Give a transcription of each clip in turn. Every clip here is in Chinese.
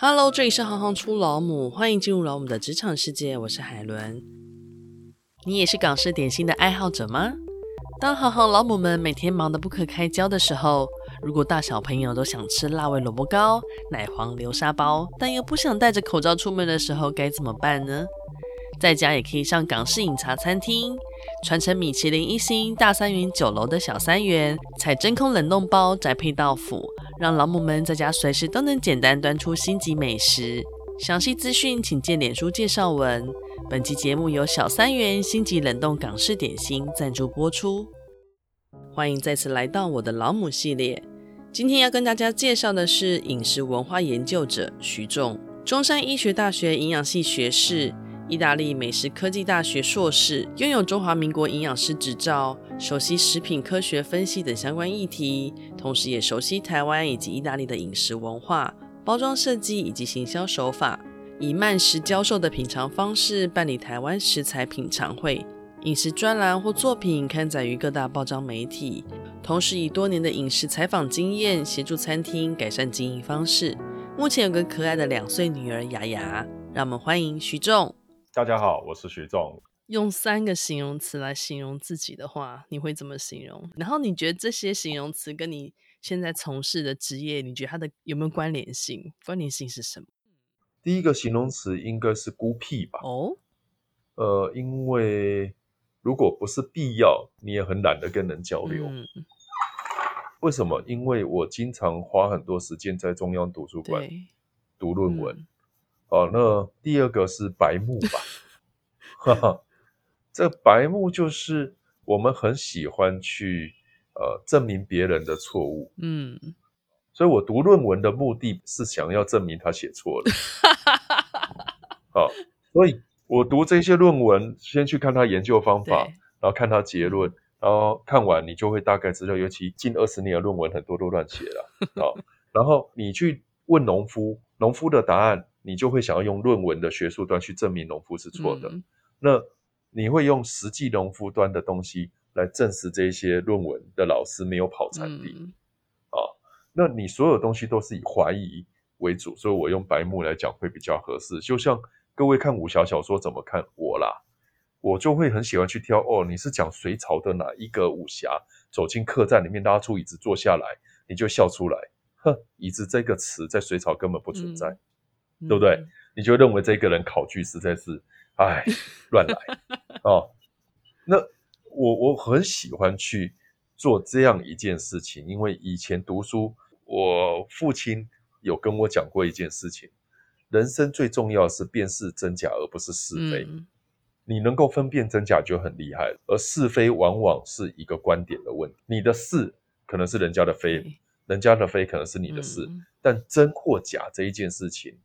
Hello，这里是行行出老母，欢迎进入老母的职场世界，我是海伦。你也是港式点心的爱好者吗？当行行老母们每天忙得不可开交的时候，如果大小朋友都想吃辣味萝卜糕、奶黄流沙包，但又不想戴着口罩出门的时候，该怎么办呢？在家也可以上港式饮茶餐厅，传承米其林一星大三元酒楼的小三元，采真空冷冻包宅配到府，让老母们在家随时都能简单端出星级美食。详细资讯请见脸书介绍文。本期节目由小三元星级冷冻港式点心赞助播出。欢迎再次来到我的老母系列。今天要跟大家介绍的是饮食文化研究者徐仲，中山医学大学营养系学士，意大利美食科技大学硕士，拥有中华民国营养师执照，熟悉食品科学分析等相关议题，同时也熟悉台湾以及意大利的饮食文化、包装设计以及行销手法，以慢食教授的品尝方式办理台湾食材品尝会。饮食专栏或作品刊载于各大报章媒体，同时以多年的饮食采访经验协助餐厅改善经营方式。目前有个可爱的两岁女儿雅雅，让我们欢迎徐仲。大家好，我是徐仲。用三个形容词来形容自己的话，你会怎么形容？然后你觉得这些形容词跟你现在从事的职业，你觉得它的有没有关联性？关联性是什么？第一个形容词应该是孤僻吧？哦，呃，因为。如果不是必要，你也很懒得跟人交流。嗯、为什么？因为我经常花很多时间在中央图书馆读论文。嗯、哦，那第二个是白目吧？哈哈，这白目就是我们很喜欢去呃证明别人的错误。嗯，所以我读论文的目的是想要证明他写错了。好、哦，所以。我读这些论文，先去看他研究方法，然后看他结论，然后看完你就会大概知道，尤其近二十年的论文很多都乱写了啊。然后你去问农夫，农夫的答案，你就会想要用论文的学术端去证明农夫是错的。嗯、那你会用实际农夫端的东西来证实这些论文的老师没有跑产地、嗯、啊。那你所有东西都是以怀疑为主，所以我用白目来讲会比较合适，就像。各位看武侠小说怎么看我啦？我就会很喜欢去挑哦。你是讲隋朝的哪一个武侠？走进客栈里面拉出椅子坐下来，你就笑出来。哼，椅子这个词在隋朝根本不存在，嗯、对不对？嗯、你就认为这个人考据实在是哎乱来哦。那我我很喜欢去做这样一件事情，因为以前读书，我父亲有跟我讲过一件事情。人生最重要的是辨识真假，而不是是非。嗯、你能够分辨真假就很厉害了，而是非往往是一个观点的问题。你的是可能是人家的非，嗯、人家的非可能是你的是。嗯、但真或假这一件事情，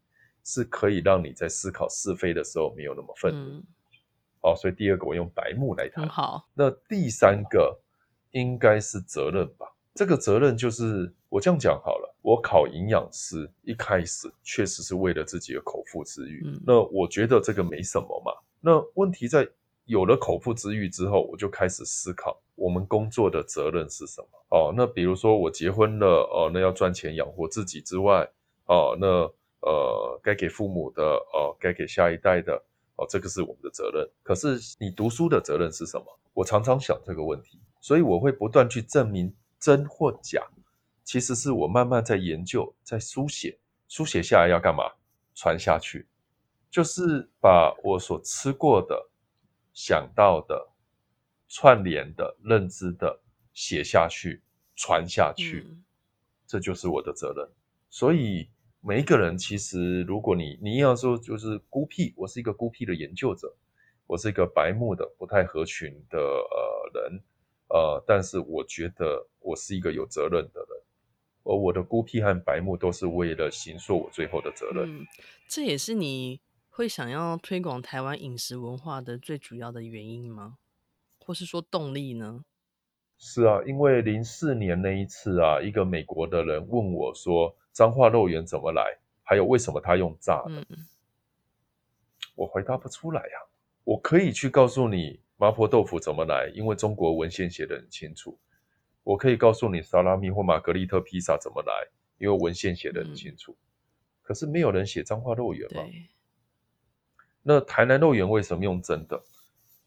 是可以让你在思考是非的时候没有那么愤怒。嗯、好，所以第二个我用白目来谈。好，那第三个应该是责任吧。这个责任就是我这样讲好了，我考营养师一开始确实是为了自己的口腹之欲，嗯、那我觉得这个没什么嘛。那问题在有了口腹之欲之后，我就开始思考我们工作的责任是什么。哦，那比如说我结婚了，哦，那要赚钱养活自己之外，哦，那呃该给父母的，哦，该给下一代的，哦，这个是我们的责任。可是你读书的责任是什么？我常常想这个问题，所以我会不断去证明。真或假，其实是我慢慢在研究，在书写，书写下来要干嘛？传下去，就是把我所吃过的、想到的、串联的、认知的写下去，传下去，嗯、这就是我的责任。所以每一个人，其实如果你你要说就是孤僻，我是一个孤僻的研究者，我是一个白目的、不太合群的呃人。呃，但是我觉得我是一个有责任的人，而我的孤僻和白目都是为了行说我最后的责任。嗯，这也是你会想要推广台湾饮食文化的最主要的原因吗？或是说动力呢？是啊，因为零四年那一次啊，一个美国的人问我说，彰化肉圆怎么来，还有为什么他用炸的？嗯，我回答不出来呀，啊。我可以去告诉你。麻婆豆腐怎么来？因为中国文献写得很清楚。我可以告诉你，萨拉米或玛格丽特披萨怎么来？因为文献写得很清楚。嗯、可是没有人写脏话肉圆嘛。那台南肉圆为什么用蒸的？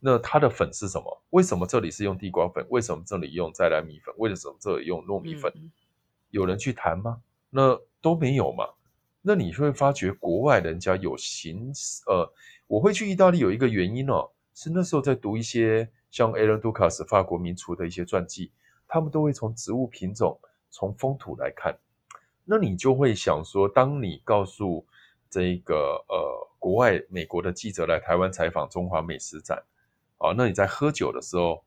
那它的粉是什么？为什么这里是用地瓜粉？为什么这里用再来米粉？为什么这里用糯米粉？嗯、有人去谈吗？那都没有嘛。那你会发觉国外人家有形呃，我会去意大利有一个原因哦，是那时候在读一些像 Alain Ducasse 法国名厨的一些传记，他们都会从植物品种、从风土来看。那你就会想说，当你告诉这个呃国外美国的记者来台湾采访中华美食展，啊，那你在喝酒的时候，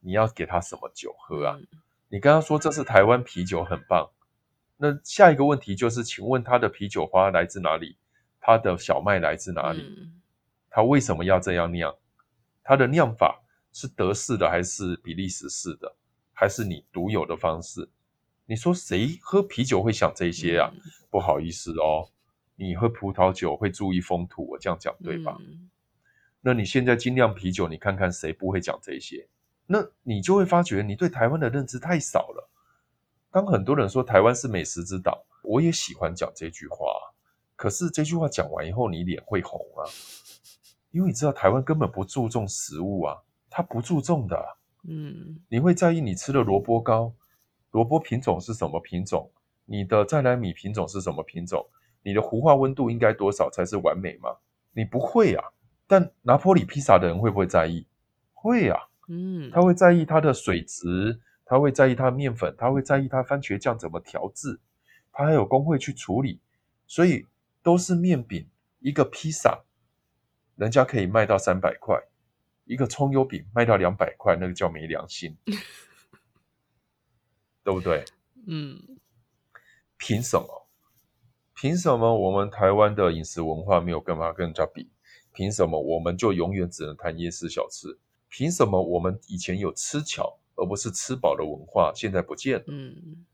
你要给他什么酒喝啊？你跟他说这是台湾啤酒，很棒。那下一个问题就是，请问他的啤酒花来自哪里？他的小麦来自哪里？他为什么要这样酿？他的酿法是德式的还是比利时式的？还是你独有的方式？你说谁喝啤酒会想这些啊？不好意思哦，你喝葡萄酒会注意风土，我这样讲对吧？那你现在精酿啤酒，你看看谁不会讲这些？那你就会发觉你对台湾的认知太少了。当很多人说台湾是美食之岛，我也喜欢讲这句话。可是这句话讲完以后，你脸会红啊，因为你知道台湾根本不注重食物啊，它不注重的。嗯，你会在意你吃的萝卜糕，萝卜品种是什么品种？你的再来米品种是什么品种？你的糊化温度应该多少才是完美吗？你不会啊。但拿坡里披萨的人会不会在意？会啊。嗯，他会在意它的水质。他会在意他的面粉，他会在意他番茄酱怎么调制，他还有工会去处理，所以都是面饼一个披萨，人家可以卖到三百块，一个葱油饼卖到两百块，那个叫没良心，对不对？嗯，凭什么？凭什么我们台湾的饮食文化没有办法跟人家比？凭什么我们就永远只能谈夜市小吃？凭什么我们以前有吃巧？而不是吃饱的文化，现在不见了。嗯，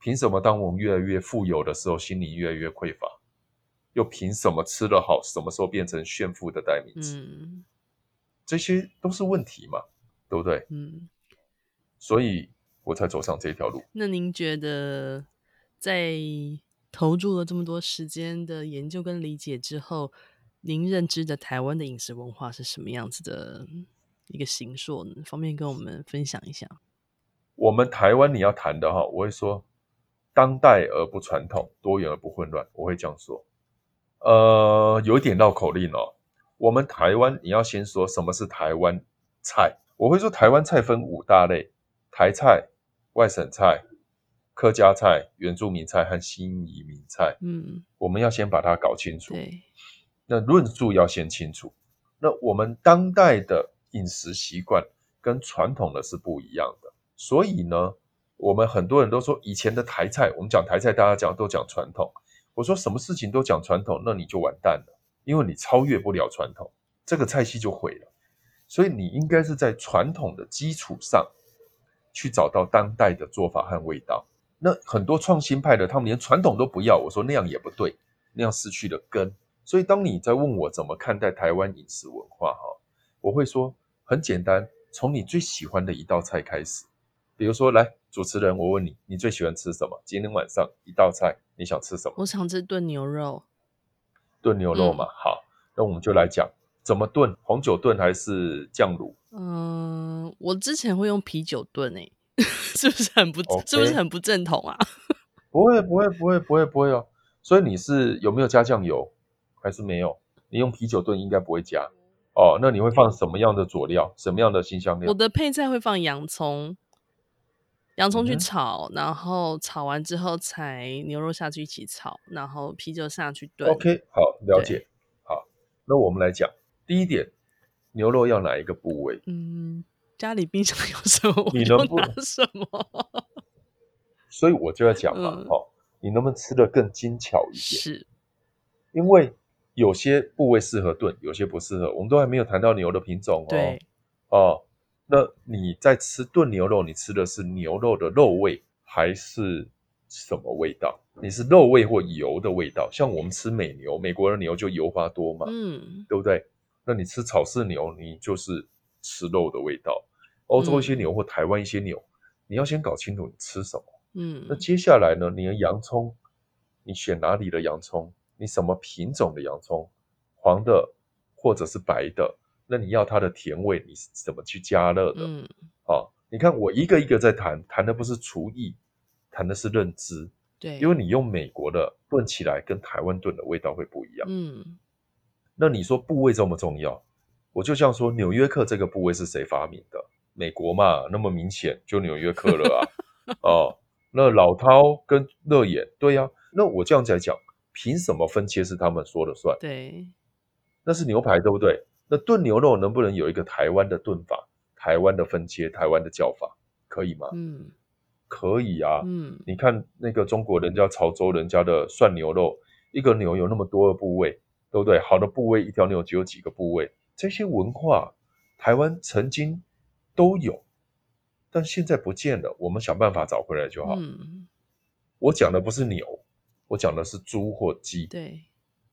凭什么当我们越来越富有的时候，心里越来越匮乏？又凭什么吃得好，什么时候变成炫富的代名词？嗯，这些都是问题嘛，对不对？嗯，所以我才走上这条路。那您觉得，在投入了这么多时间的研究跟理解之后，您认知的台湾的饮食文化是什么样子的？一个形塑，方便跟我们分享一下。我们台湾你要谈的哈，我会说当代而不传统，多元而不混乱，我会这样说。呃，有一点绕口令哦。我们台湾你要先说什么是台湾菜，我会说台湾菜分五大类：台菜、外省菜、客家菜、原住民菜和新移民菜。嗯，我们要先把它搞清楚。对，那论述要先清楚。那我们当代的。饮食习惯跟传统的是不一样的，所以呢，我们很多人都说以前的台菜，我们讲台菜，大家讲都讲传统。我说什么事情都讲传统，那你就完蛋了，因为你超越不了传统，这个菜系就毁了。所以你应该是在传统的基础上去找到当代的做法和味道。那很多创新派的，他们连传统都不要，我说那样也不对，那样失去了根。所以当你在问我怎么看待台湾饮食文化，哈，我会说。很简单，从你最喜欢的一道菜开始。比如说，来，主持人，我问你，你最喜欢吃什么？今天晚上一道菜，你想吃什么？我想吃炖牛肉。炖牛肉嘛，嗯、好，那我们就来讲怎么炖，红酒炖还是酱卤？嗯，我之前会用啤酒炖，诶，是不是很不，Okay. 是不是很不正统啊？不会，不会，不会，不会，不会哦。所以你是有没有加酱油，还是没有？你用啤酒炖应该不会加。哦，那你会放什么样的佐料？什么样的辛香料？我的配菜会放洋葱，洋葱去炒，嗯、然后炒完之后才牛肉下去一起炒，然后啤酒下去炖。OK，好，了解。好，那我们来讲第一点，牛肉要哪一个部位？嗯，家里冰箱有什么，你能不能什么？所以我就要讲嘛，嗯、哦，你能不能吃的更精巧一点？是，因为。有些部位适合炖，有些不适合。我们都还没有谈到牛的品种哦。哦，那你在吃炖牛肉，你吃的是牛肉的肉味还是什么味道？你是肉味或油的味道？像我们吃美牛，美国的牛就油花多嘛，嗯，对不对？那你吃草饲牛，你就是吃肉的味道。欧洲一些牛或台湾一些牛，嗯，你要先搞清楚你吃什么。嗯，那接下来呢？你的洋葱你选哪里的洋葱，你什么品种的洋葱，黄的或者是白的，那你要它的甜味，你是怎么去加热的？嗯，好，你看我一个一个在谈，谈的不是厨艺，谈的是认知。对，因为你用美国的炖起来跟台湾炖的味道会不一样。嗯，那你说部位这么重要，我就像说纽约客这个部位是谁发明的？美国嘛，那么明显就纽约客了啊。哦，那老饕跟乐眼，对呀、啊。那我这样子来讲，凭什么分切是他们说了算？对，那是牛排，对不对？那炖牛肉能不能有一个台湾的炖法、台湾的分切、台湾的叫法，可以吗？嗯，可以啊。嗯，你看那个中国人家潮州人家的涮牛肉，一个牛有那么多的部位，对不对？好的部位，一条牛只有几个部位，这些文化台湾曾经都有，但现在不见了。我们想办法找回来就好。嗯，我讲的不是牛。我讲的是猪或鸡，对，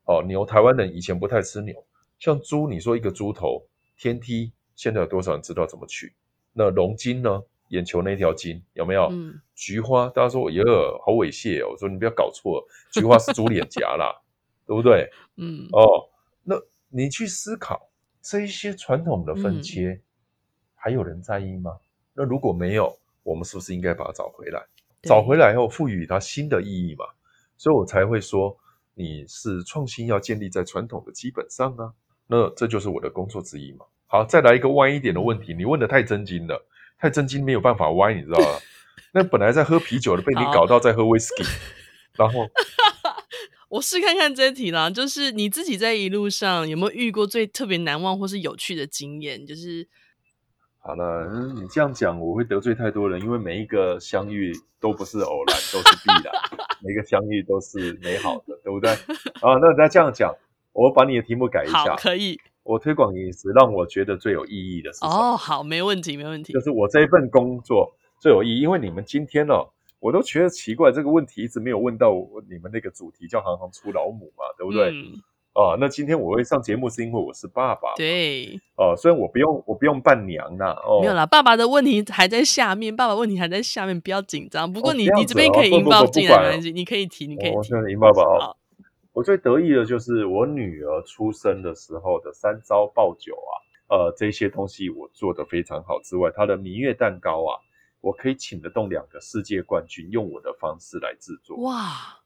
哦，牛，台湾人以前不太吃牛，像猪，你说一个猪头天梯，现在有多少人知道怎么取？那龙筋呢？眼球那条筋有没有？嗯，菊花，大家说，耶，好猥亵哦！我说你不要搞错，菊花是猪脸颊啦，对不对？嗯，哦，那你去思考这一些传统的分切，嗯，还有人在意吗？那如果没有，我们是不是应该把它找回来？找回来后，赋予它新的意义嘛？所以我才会说，你是创新要建立在传统的基本上啊，那这就是我的工作之一嘛。好，再来一个歪一点的问题，你问的太真经了，太真经没有办法歪，你知道吗？那本来在喝啤酒的，被你搞到在喝威士忌，然后 我试看看这题啦，就是你自己在一路上有没有遇过最特别难忘或是有趣的经验？就是。好了，你这样讲我会得罪太多人，因为每一个相遇都不是偶然，都是必然，每个相遇都是美好的，对不对？啊，那再这样讲，我把你的题目改一下，可以。我推广饮食，让我觉得最有意义的是？哦，好，没问题，没问题。就是我这一份工作最有意义，因为你们今天哦，我都觉得奇怪，这个问题一直没有问到我，你们那个主题叫“行行出老母”嘛，对不对？嗯哦，那今天我会上节目是因为我是爸爸。对，哦，虽然我不用我不用伴娘呐，哦，没有啦，爸爸的问题还在下面，爸爸问题还在下面，不要紧张。不过你、哦、你这边可以引爆进来，没关系，你可以提，你可以提。我现在引爆吧。哦，我最得意的就是我女儿出生的时候的三招爆酒啊，呃，这些东西我做的非常好之外，她的蜜月蛋糕啊，我可以请得动两个世界冠军，用我的方式来制作。哇！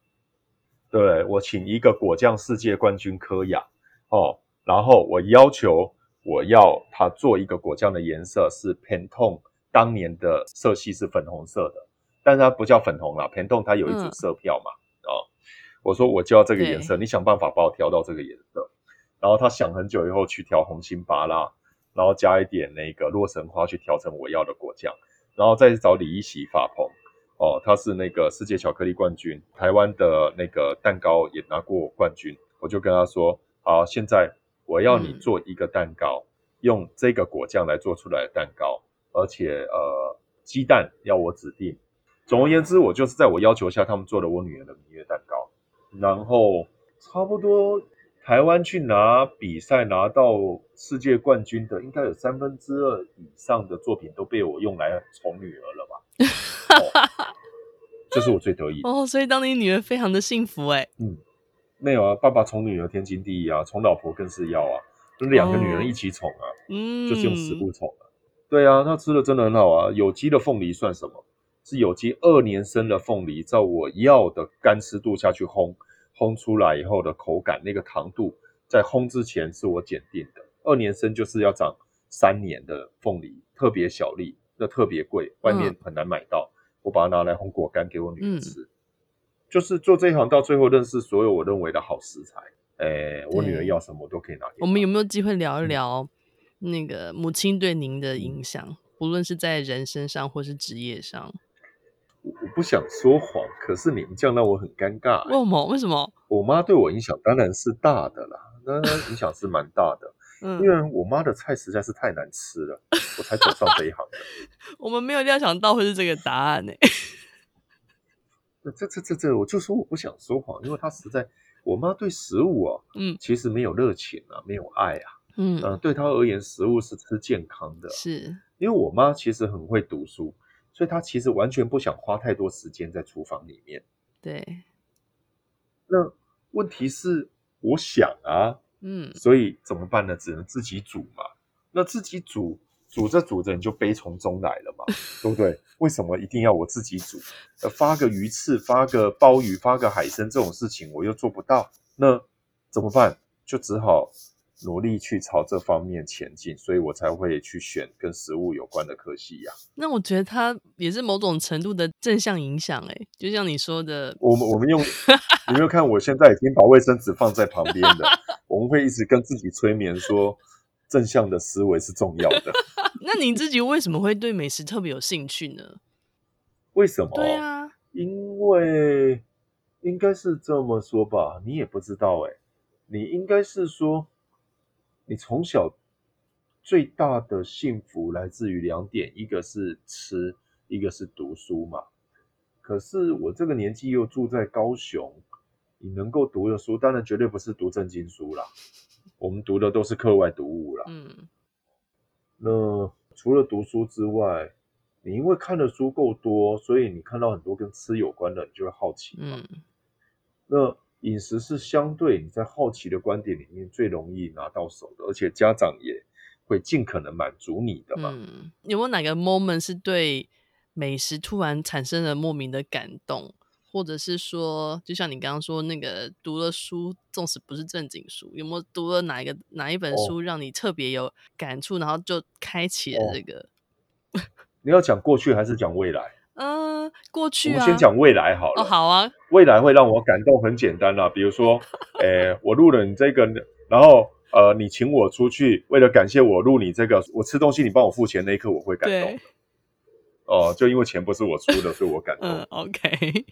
对，我请一个果酱世界冠军科雅哦，然后我要求我要他做一个果酱的颜色是 Pantone 当年的色系是粉红色的，但是它不叫粉红啦，Pantone 它有一组色票嘛，哦，我说我就要这个颜色，你想办法帮我调到这个颜色，然后他想很久以后去调红心芭拉，然后加一点那个洛神花去调成我要的果酱，然后再找李一喜法鹏。哦，他是那个世界巧克力冠军，台湾的那个蛋糕也拿过冠军。我就跟他说：“好，现在我要你做一个蛋糕，嗯、用这个果酱来做出来的蛋糕，而且呃，鸡蛋要我指定。总而言之，我就是在我要求下，他们做了我女儿的蜜月蛋糕。然后差不多台湾去拿比赛拿到世界冠军的，应该有三分之二以上的作品都被我用来宠女儿了吧。”哦、这是我最得意哦，所以当你女儿非常的幸福哎。嗯，没有啊，爸爸宠女儿天经地义啊，宠老婆更是要啊，就两个女人一起宠啊，嗯、哦，就是用食物宠啊。对啊，她吃的真的很好啊，有机的凤梨算什么？是有机二年生的凤梨，照我要的干湿度下去烘，烘出来以后的口感，那个糖度在烘之前是我检定的，二年生就是要长三年的凤梨，特别小粒。那特别贵，外面很难买到。嗯、我把它拿来烘果干给我女儿吃，嗯、就是做这一行到最后认识所有我认为的好食材。哎、欸，我女儿要什么我都可以拿给。我们有没有机会聊一聊那个母亲对您的影响，嗯、不论是在人身上或是职业上？我我不想说谎，可是你们这样让我很尴尬、欸。为什么？为什么？我妈对我影响当然是大的啦，那影响是蛮大的。嗯，因为我妈的菜实在是太难吃了，我才走上这一行的。我们没有料想到会是这个答案呢。这这这这，我就说我不想说谎，因为她实在，我妈对食物啊，嗯，其实没有热情啊，没有爱啊，嗯，呃，对她而言，食物是吃健康的。是，因为我妈其实很会读书，所以她其实完全不想花太多时间在厨房里面。对。那问题是，我想啊，嗯，所以怎么办呢？只能自己煮嘛。那自己煮，煮着煮着你就悲从中来了嘛，对不对？为什么一定要我自己煮？呃，发个鱼翅，发个鲍鱼，发个海参这种事情我又做不到，那怎么办？就只好。努力去朝这方面前进，所以我才会去选跟食物有关的科系呀。那我觉得它也是某种程度的正向影响，哎，就像你说的，我们我们用，有没有看？我现在已经把卫生纸放在旁边了。我们会一直跟自己催眠说，正向的思维是重要的。那你自己为什么会对美食特别有兴趣呢？为什么？对啊，因为应该是这么说吧，你也不知道哎，你应该是说。你从小最大的幸福来自于两点，一个是吃，一个是读书嘛。可是我这个年纪又住在高雄，你能够读的书，当然绝对不是读正经书啦。我们读的都是课外读物啦。嗯。那除了读书之外，你因为看的书够多，所以你看到很多跟吃有关的，你就会好奇嘛。嗯。那。饮食是相对你在好奇的观点里面最容易拿到手的，而且家长也会尽可能满足你的嘛。嗯，有没有哪个 moment 是对美食突然产生了莫名的感动，或者是说，就像你刚刚说那个读了书，纵使不是正经书，有没有读了哪一个哪一本书让你特别有感触，哦、然后就开启了这个？哦、你要讲过去还是讲未来？嗯，过去啊，我们先讲未来好了。哦，好啊，未来会让我感动，很简单啦。比如说，诶、欸，我录了你这个，然后呃，你请我出去，为了感谢我录你这个，我吃东西你帮我付钱那一刻，我会感动。哦、呃，就因为钱不是我出的，所以我感动。嗯，OK。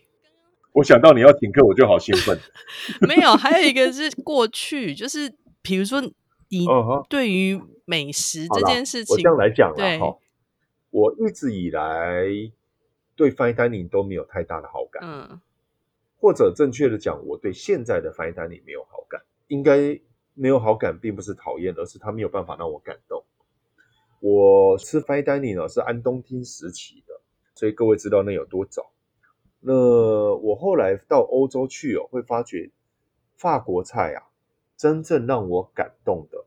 我想到你要请客，我就好兴奋。没有，还有一个是过去，就是比如说你对于美食这件事情，我这样来讲对哈，我一直以来。对 fine dining 都没有太大的好感，嗯，或者正确的讲，我对现在的 fine dining 没有好感。应该没有好感，并不是讨厌，而是他没有办法让我感动。我吃 fine dining 呢是安东厅时期的，所以各位知道那有多早。那我后来到欧洲去哦，会发觉法国菜啊，真正让我感动的，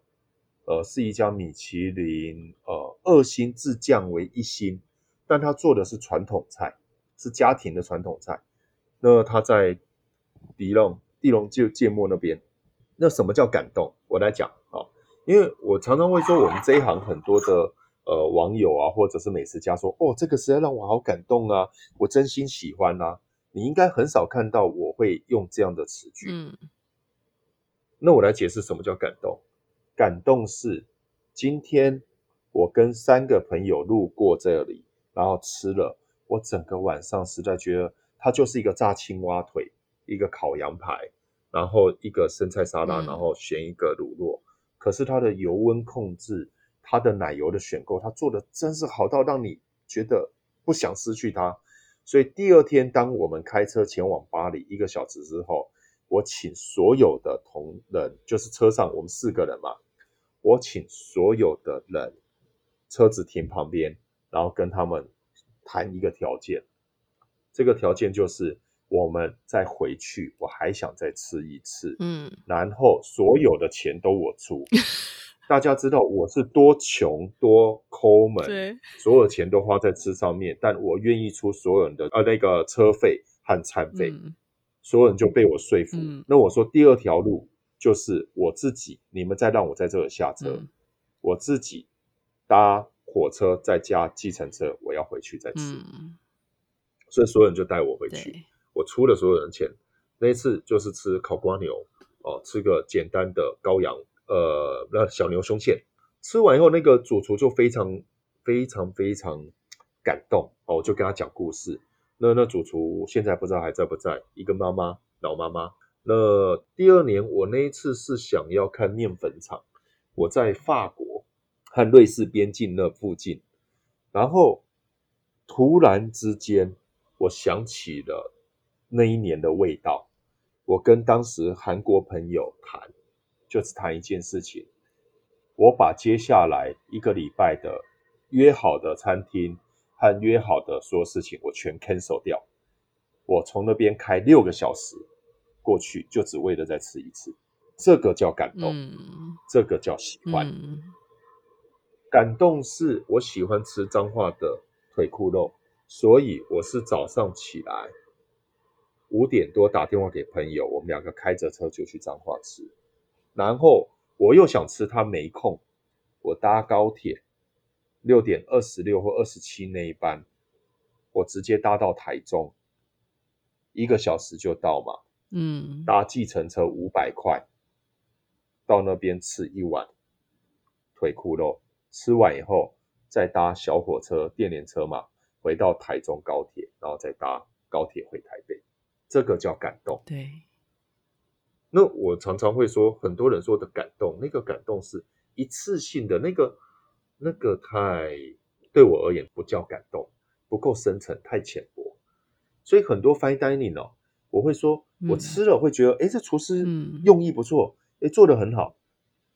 呃，是一家米其林呃二星自降为一星。但他做的是传统菜，是家庭的传统菜。那他在迪龙地龙就芥末那边。那什么叫感动？我来讲啊，因为我常常会说，我们这一行很多的呃网友啊，或者是美食家说，哦，这个实在让我好感动啊，我真心喜欢啊。你应该很少看到我会用这样的词句。嗯。那我来解释什么叫感动。感动是今天我跟三个朋友路过这里。然后吃了，我整个晚上实在觉得它就是一个炸青蛙腿，一个烤羊排，然后一个生菜沙拉，然后选一个乳酪。嗯、可是它的油温控制，它的奶油的选购，它做的真是好到让你觉得不想失去它。所以第二天，当我们开车前往巴黎一个小时之后，我请所有的同仁，就是车上我们四个人嘛，我请所有的人车子停旁边。然后跟他们谈一个条件，这个条件就是我们再回去，我还想再吃一次，嗯，然后所有的钱都我出。大家知道我是多穷多抠门，对，所有钱都花在吃上面，但我愿意出所有人的呃那个车费和餐费，嗯，所有人就被我说服。嗯，那我说第二条路就是我自己，你们再让我在这里下车，嗯，我自己搭。火车再加计程车，我要回去再吃，嗯，所以所有人就带我回去，我出了所有人钱。那一次就是吃烤瓜牛哦，吃个简单的羔羊，呃，那小牛胸腺。吃完以后，那个主厨就非常非常非常感动哦，我就跟他讲故事。那那主厨现在不知道还在不在，一个妈妈，老妈妈。那第二年我那一次是想要看面粉厂，我在法国。和瑞士边境那附近，然后突然之间，我想起了那一年的味道。我跟当时韩国朋友谈，就只谈一件事情。我把接下来一个礼拜的约好的餐厅和约好的所有事情，我全 cancel 掉。我从那边开六个小时过去，就只为了再吃一次，这个叫感动，嗯、这个叫喜欢。嗯、感动是我喜欢吃彰化的腿库肉，所以我是早上起来五点多打电话给朋友，我们两个开着车就去彰化吃，然后我又想吃，他没空，我搭高铁六点二十六或二十七那一班，我直接搭到台中。一个小时就到嘛，嗯，搭计程车五百块，到那边吃一碗腿库肉，吃完以后再搭小火车、电联车嘛，回到台中高铁，然后再搭高铁回台北，这个叫感动。对，那我常常会说，很多人说的感动，那个感动是一次性的，那个那个太对我而言不叫感动，不够深层，太浅薄。所以很多 fine dining 哦，我会说，我吃了会觉得，哎、嗯，这厨师用意不错，哎、嗯，做得很好。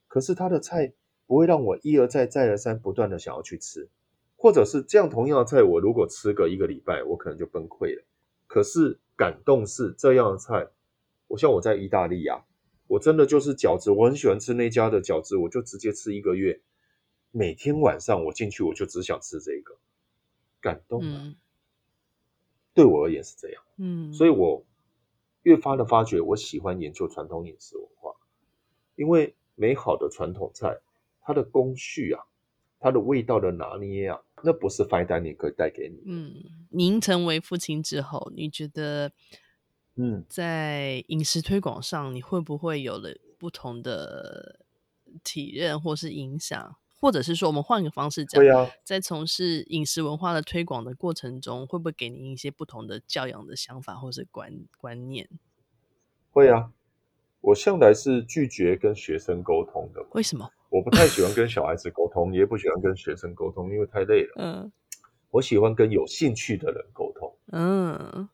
可是他的菜不会让我一而再、再而三、不断的想要去吃，或者是这样同样的菜，我如果吃个一个礼拜，我可能就崩溃了。可是感动是这样的菜，我像我在意大利啊，我真的就是饺子，我很喜欢吃那家的饺子，我就直接吃一个月，每天晚上我进去我就只想吃这个，感动了。嗯对我而言是这样，嗯，所以我越发的发觉，我喜欢研究传统饮食文化，因为美好的传统菜，它的工序啊，它的味道的拿捏啊，那不是 fine dining 可以带给你。嗯，您成为父亲之后，你觉得，嗯，在饮食推广上，你会不会有了不同的体验或是影响？或者是说，我们换个方式讲，对啊，在从事饮食文化的推广的过程中，会不会给您一些不同的教养的想法或是观观念？会啊，我向来是拒绝跟学生沟通的。为什么？我不太喜欢跟小孩子沟通，也不喜欢跟学生沟通，因为太累了。嗯，我喜欢跟有兴趣的人沟通。嗯，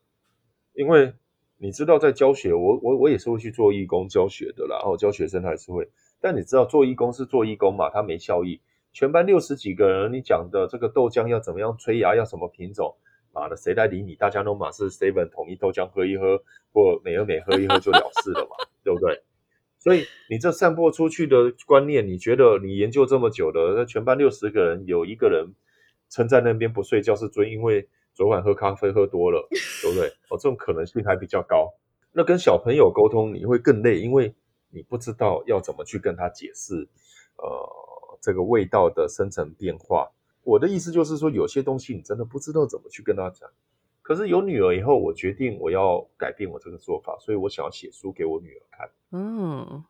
因为你知道，在教学，我我我也是会去做义工教学的啦，然后教学生还是会。但你知道做义工是做义工嘛？他没效益。全班六十几个人，你讲的这个豆浆要怎么样催芽，要什么品种？妈的，谁来理你？大家都马是 seven 统一豆浆喝一喝，或美而美喝一喝就了事了嘛，对不对？所以你这散播出去的观念，你觉得你研究这么久的，那全班六十个人有一个人撑在那边不睡觉是追，因为昨晚喝咖啡喝多了，对不对？哦，这种可能性还比较高。那跟小朋友沟通你会更累，因为。你不知道要怎么去跟他解释，呃，这个味道的生成变化。我的意思就是说，有些东西你真的不知道怎么去跟他讲。可是有女儿以后，我决定我要改变我这个做法，所以我想要写书给我女儿看。嗯，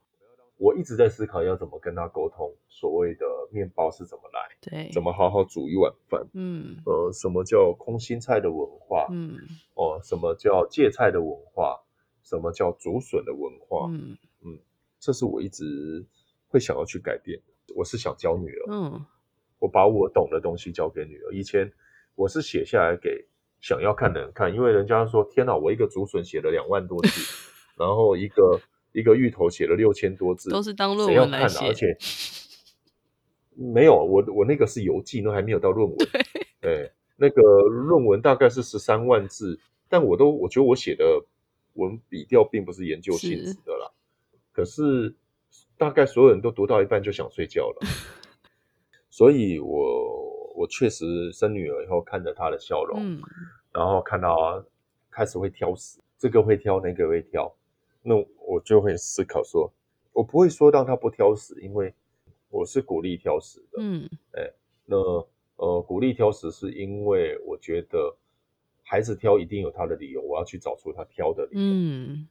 我一直在思考要怎么跟他沟通，所谓的面包是怎么来，对，怎么好好煮一碗饭，嗯，呃，什么叫空心菜的文化，嗯，哦，什么叫芥菜的文化，什么叫竹笋的文化，嗯。这是我一直会想要去改变的。我是想教女儿，嗯，我把我懂的东西教给女儿。以前我是写下来给想要看的人看，因为人家说天哪，我一个竹笋写了两万多字，然后一个一个芋头写了六千多字，都是当论文来写，而且没有我我那个是游记，那还没有到论文。对，那个论文大概是十三万字，但我都我觉得我写的文笔调并不是研究性质的啦。可是，大概所有人都读到一半就想睡觉了，所以我我确实生女儿以后看着她的笑容，嗯，然后看到开始会挑食，这个会挑，那个会挑，那我就会思考说，我不会说让他不挑食，因为我是鼓励挑食的，嗯，哎，那呃鼓励挑食是因为我觉得孩子挑一定有他的理由，我要去找出他挑的理由，嗯。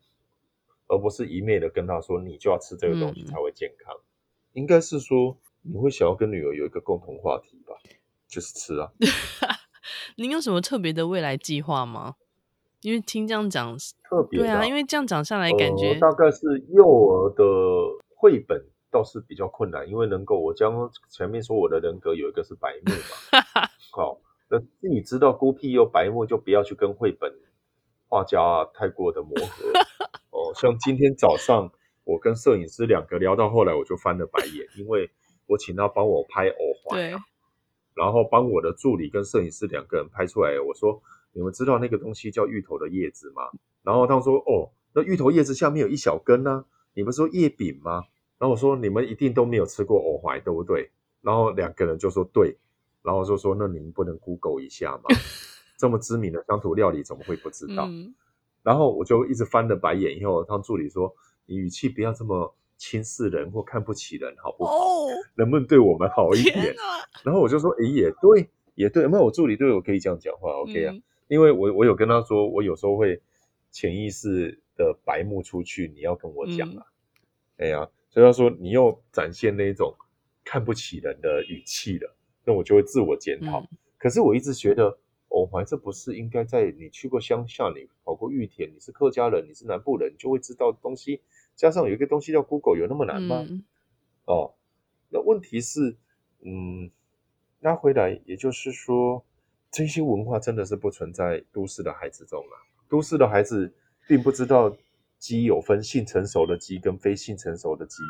而不是一昧的跟他说，你就要吃这个东西才会健康，嗯、应该是说你会想要跟女儿有一个共同话题吧，就是吃啊。您有什么特别的未来计划吗？因为听这样讲，特别对啊，因为这样讲下来，感觉、呃、大概是幼儿的绘本倒是比较困难，因为能够我将前面说我的人格有一个是白目嘛，好，那自己知道孤僻又白目，就不要去跟绘本画家啊太过的磨合。哦，像今天早上我跟摄影师两个聊到后来，我就翻了白眼，因为我请他帮我拍偶环，对，然后帮我的助理跟摄影师两个人拍出来，我说你们知道那个东西叫芋头的叶子吗？然后他说哦，那芋头叶子下面有一小根呢、啊，你们说叶柄吗？然后我说你们一定都没有吃过藕怀，对不对？然后两个人就说对，然后就说那你们不能 Google 一下吗？这么知名的乡土料理怎么会不知道？嗯、然后我就一直翻了白眼，以后他助理说你语气不要这么轻视人或看不起人，好不好？哦、能不能对我们好一点？啊、然后我就说诶也对，也对，那我助理对我可以这样讲话，OK 啊？嗯、因为我我有跟他说，我有时候会潜意识的白目出去，你要跟我讲啊，哎呀、嗯。所以他说你又展现那种看不起人的语气了，那我就会自我检讨。嗯、可是我一直觉得，藕怀这不是应该在你去过乡下，你跑过玉田，你是客家人，你是南部人，你就会知道的东西。加上有一个东西叫 Google，有那么难吗？嗯、哦，那问题是，嗯，拉回来，也就是说，这些文化真的是不存在都市的孩子中啊。都市的孩子并不知道。鸡有分性成熟的鸡跟非性成熟的鸡，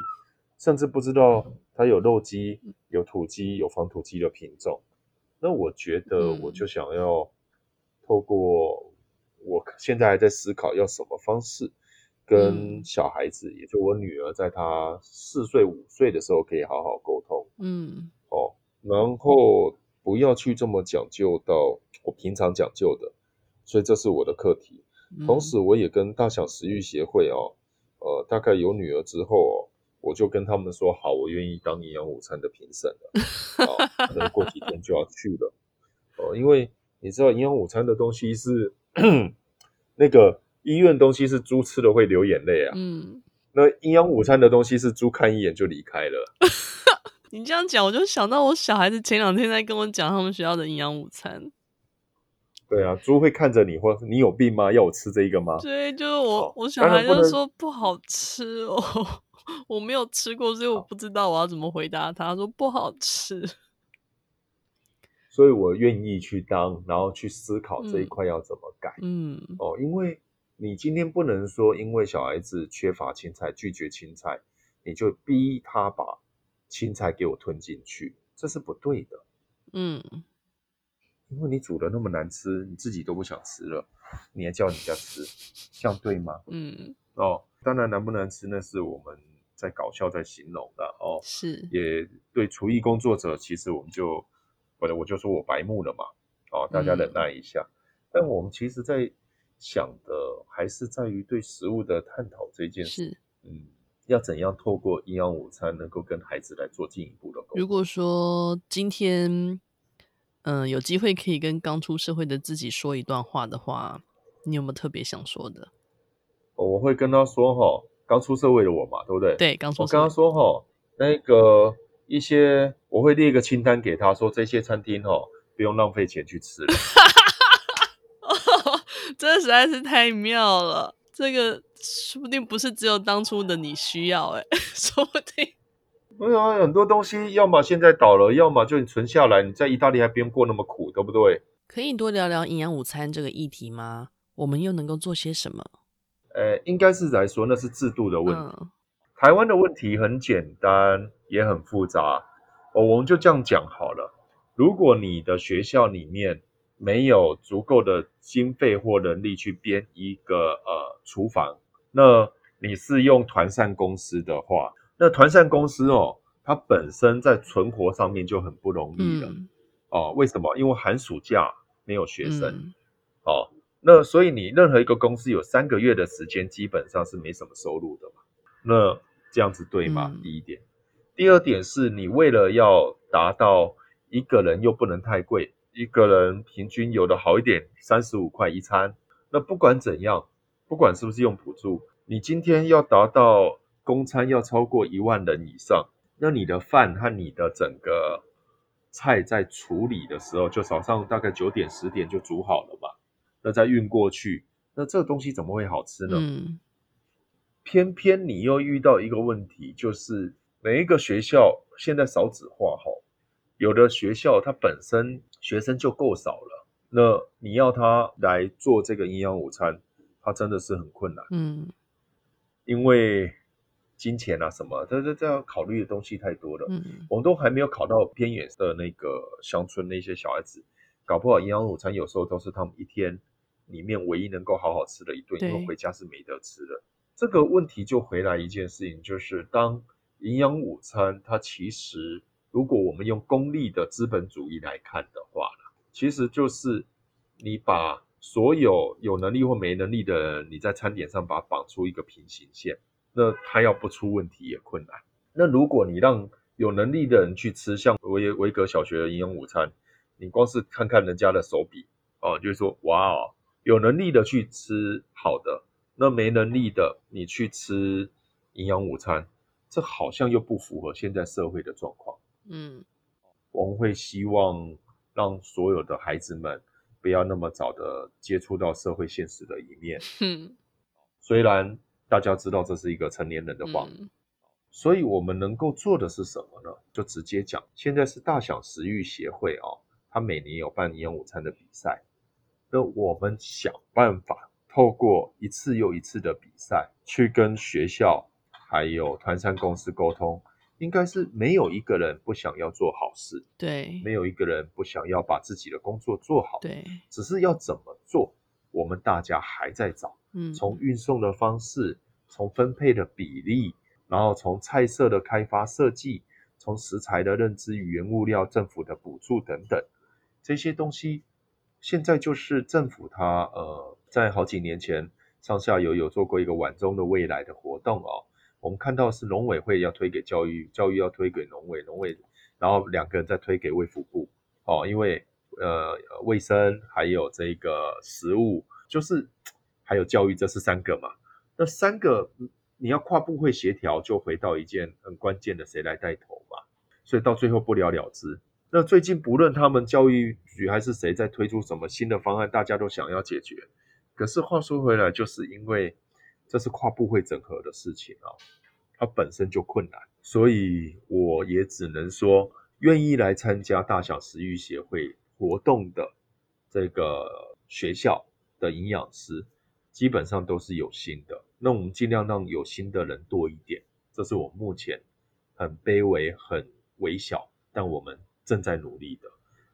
甚至不知道它有肉鸡、有土鸡、有防土鸡的品种。那我觉得，我就想要透过我现在还在思考要什么方式跟小孩子，也就我女儿，在她四岁五岁的时候可以好好沟通。嗯，哦，然后不要去这么讲究到我平常讲究的，所以这是我的课题。同时，我也跟大小食育协会哦，呃，大概有女儿之后哦，我就跟他们说好，我愿意当营养午餐的评审了。可能过几天就要去了哦，因为你知道营养午餐的东西是 那个医院东西是猪吃了会流眼泪啊，嗯，那营养午餐的东西是猪看一眼就离开了。你这样讲，我就想到我小孩子前两天在跟我讲他们学校的营养午餐。对啊，猪会看着你，或你有病吗？要我吃这个吗？对，就是我，哦、我小孩就说不好吃哦，我没有吃过，所以我不知道我要怎么回答他。他说不好吃，所以我愿意去当，然后去思考这一块要怎么改。嗯，哦，因为你今天不能说，因为小孩子缺乏青菜，拒绝青菜，你就逼他把青菜给我吞进去，这是不对的。嗯。因为你煮的那么难吃，你自己都不想吃了，你还叫人家吃，这样对吗？嗯，哦，当然难不难吃那是我们在搞笑在形容的哦。是，也对厨艺工作者，其实我们就，或者我就说我白目了嘛，哦，大家忍耐一下。嗯、但我们其实在想的还是在于对食物的探讨这件事。嗯，要怎样透过营养午餐能够跟孩子来做进一步的沟通？如果说今天。嗯，有机会可以跟刚出社会的自己说一段话的话，你有没有特别想说的？我会跟他说哈，刚出社会的我嘛，对不对？对，刚出社会。我跟他说哈，那个一些我会列一个清单给他说，这些餐厅哈不用浪费钱去吃了。这实在是太妙了，这个说不定不是只有当初的你需要，哎，说不定。没有啊，很多东西要么现在倒了，要么就你存下来，你在意大利还不用过那么苦，对不对？可以多聊聊营养午餐这个议题吗？我们又能够做些什么？呃，应该是来说那是制度的问题。嗯、台湾的问题很简单，也很复杂。哦，我们就这样讲好了。如果你的学校里面没有足够的经费或能力去编一个呃厨房，那你是用团膳公司的话。那团膳公司哦，它本身在存活上面就很不容易了，嗯、哦，为什么？因为寒暑假没有学生，嗯、哦，那所以你任何一个公司有三个月的时间，基本上是没什么收入的嘛。那这样子对吗？嗯、第一点，第二点是你为了要达到一个人又不能太贵，一个人平均有的好一点，三十五块一餐。那不管怎样，不管是不是用补助，你今天要达到。公餐要超过一万人以上，那你的饭和你的整个菜在处理的时候，就早上大概九点十点就煮好了嘛，那再运过去，那这个东西怎么会好吃呢？嗯，偏偏你又遇到一个问题，就是每一个学校现在少子化哈，有的学校它本身学生就够少了，那你要他来做这个营养午餐，它真的是很困难。嗯，因为。金钱啊，什么？这这这要考虑的东西太多了。嗯，我们都还没有考到偏远的那个乡村那些小孩子，搞不好营养午餐有时候都是他们一天里面唯一能够好好吃的一顿，因为回家是没得吃的。这个问题就回来一件事情，就是当营养午餐，它其实如果我们用功利的资本主义来看的话，其实就是你把所有有能力或没能力的人，你在餐点上把它绑出一个平行线，那他要不出问题也困难。那如果你让有能力的人去吃，像维维格小学的营养午餐，你光是看看人家的手笔哦，就是说哇哦，有能力的去吃好的，那没能力的你去吃营养午餐，这好像又不符合现在社会的状况。嗯，我们会希望让所有的孩子们不要那么早的接触到社会现实的一面。嗯，虽然大家知道这是一个成年人的话。嗯所以我们能够做的是什么呢？就直接讲，现在是大小食育协会哦，他每年有办营养午餐的比赛，那我们想办法透过一次又一次的比赛，去跟学校还有团膳公司沟通，应该是没有一个人不想要做好事，对，没有一个人不想要把自己的工作做好，对，只是要怎么做，我们大家还在找，嗯，从运送的方式，从分配的比例。然后从菜色的开发设计，从食材的认知与原物料、政府的补助等等这些东西，现在就是政府它呃在好几年前上下游有做过一个晚中的未来的活动哦。我们看到是农委会要推给教育，教育要推给农委，农委然后两个人再推给卫福部哦，因为呃卫生还有这个食物，就是还有教育，这是三个嘛，那三个。你要跨部会协调，就回到一件很关键的谁来带头嘛，所以到最后不了了之。那最近不论他们教育局还是谁在推出什么新的方案，大家都想要解决。可是话说回来，就是因为这是跨部会整合的事情啊，它本身就困难，所以我也只能说，愿意来参加大小食育协会活动的这个学校的营养师。基本上都是有心的，那我们尽量让有心的人多一点，这是我目前很卑微、很微小，但我们正在努力的。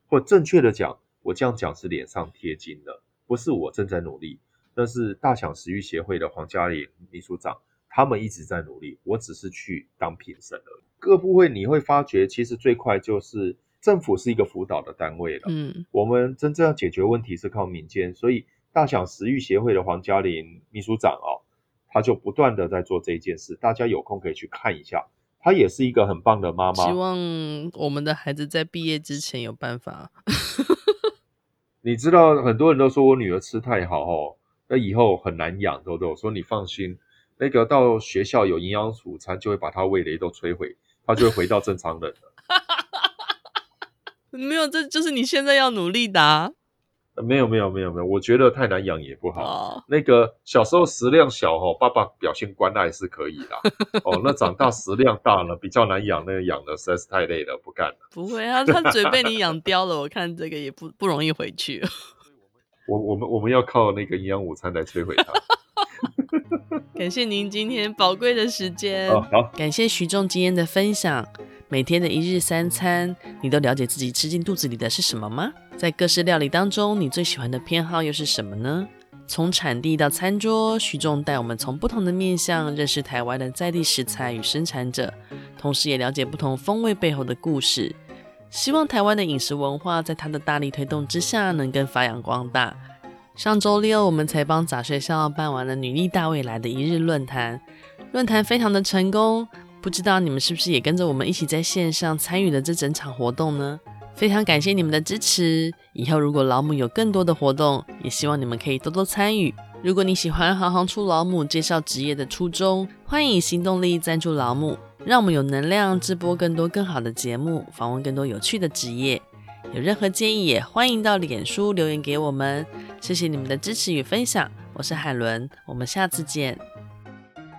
或正确的讲，我这样讲是脸上贴金的，不是我正在努力，那是大享食育协会的黄嘉玲秘书长，他们一直在努力，我只是去当评审而已。各部会你会发觉，其实最快就是政府是一个辅导的单位了，嗯，我们真正要解决问题是靠民间，所以。大享食育协会的黄嘉玲秘书长哦，他就不断的在做这件事，大家有空可以去看一下。她也是一个很棒的妈妈。希望我们的孩子在毕业之前有办法。你知道很多人都说我女儿吃太好哦，那以后很难养，豆豆。我说你放心，那个到学校有营养午餐就会把他味蕾都摧毁，他就会回到正常人了。没有，这就是你现在要努力的啊。没有没有没有没有，我觉得太难养也不好。哦、那个小时候食量小哦，爸爸表现关爱是可以的。哦，那长大食量大了，比较难养，那个养的实在是太累了，不干了。不会啊，他嘴被你养刁了，我看这个也不不容易回去。我我们我们要靠那个营养午餐来摧毁它。感谢您今天宝贵的时间。哦、好，感谢徐仲今天的分享。每天的一日三餐，你都了解自己吃进肚子里的是什么吗？在各式料理当中，你最喜欢的偏好又是什么呢？从产地到餐桌，徐仲带我们从不同的面向认识台湾的在地食材与生产者，同时也了解不同风味背后的故事。希望台湾的饮食文化在他的大力推动之下，能更发扬光大。上周六，我们才帮杂学校办完了女力大未来的一日论坛，论坛非常的成功。不知道你们是不是也跟着我们一起在线上参与了这整场活动呢？非常感谢你们的支持。以后如果老母有更多的活动，也希望你们可以多多参与。如果你喜欢行行出老母介绍职业的初衷，欢迎行动力赞助老母，让我们有能量直播更多更好的节目，访问更多有趣的职业。有任何建议也欢迎到脸书留言给我们。谢谢你们的支持与分享，我是海伦，我们下次见。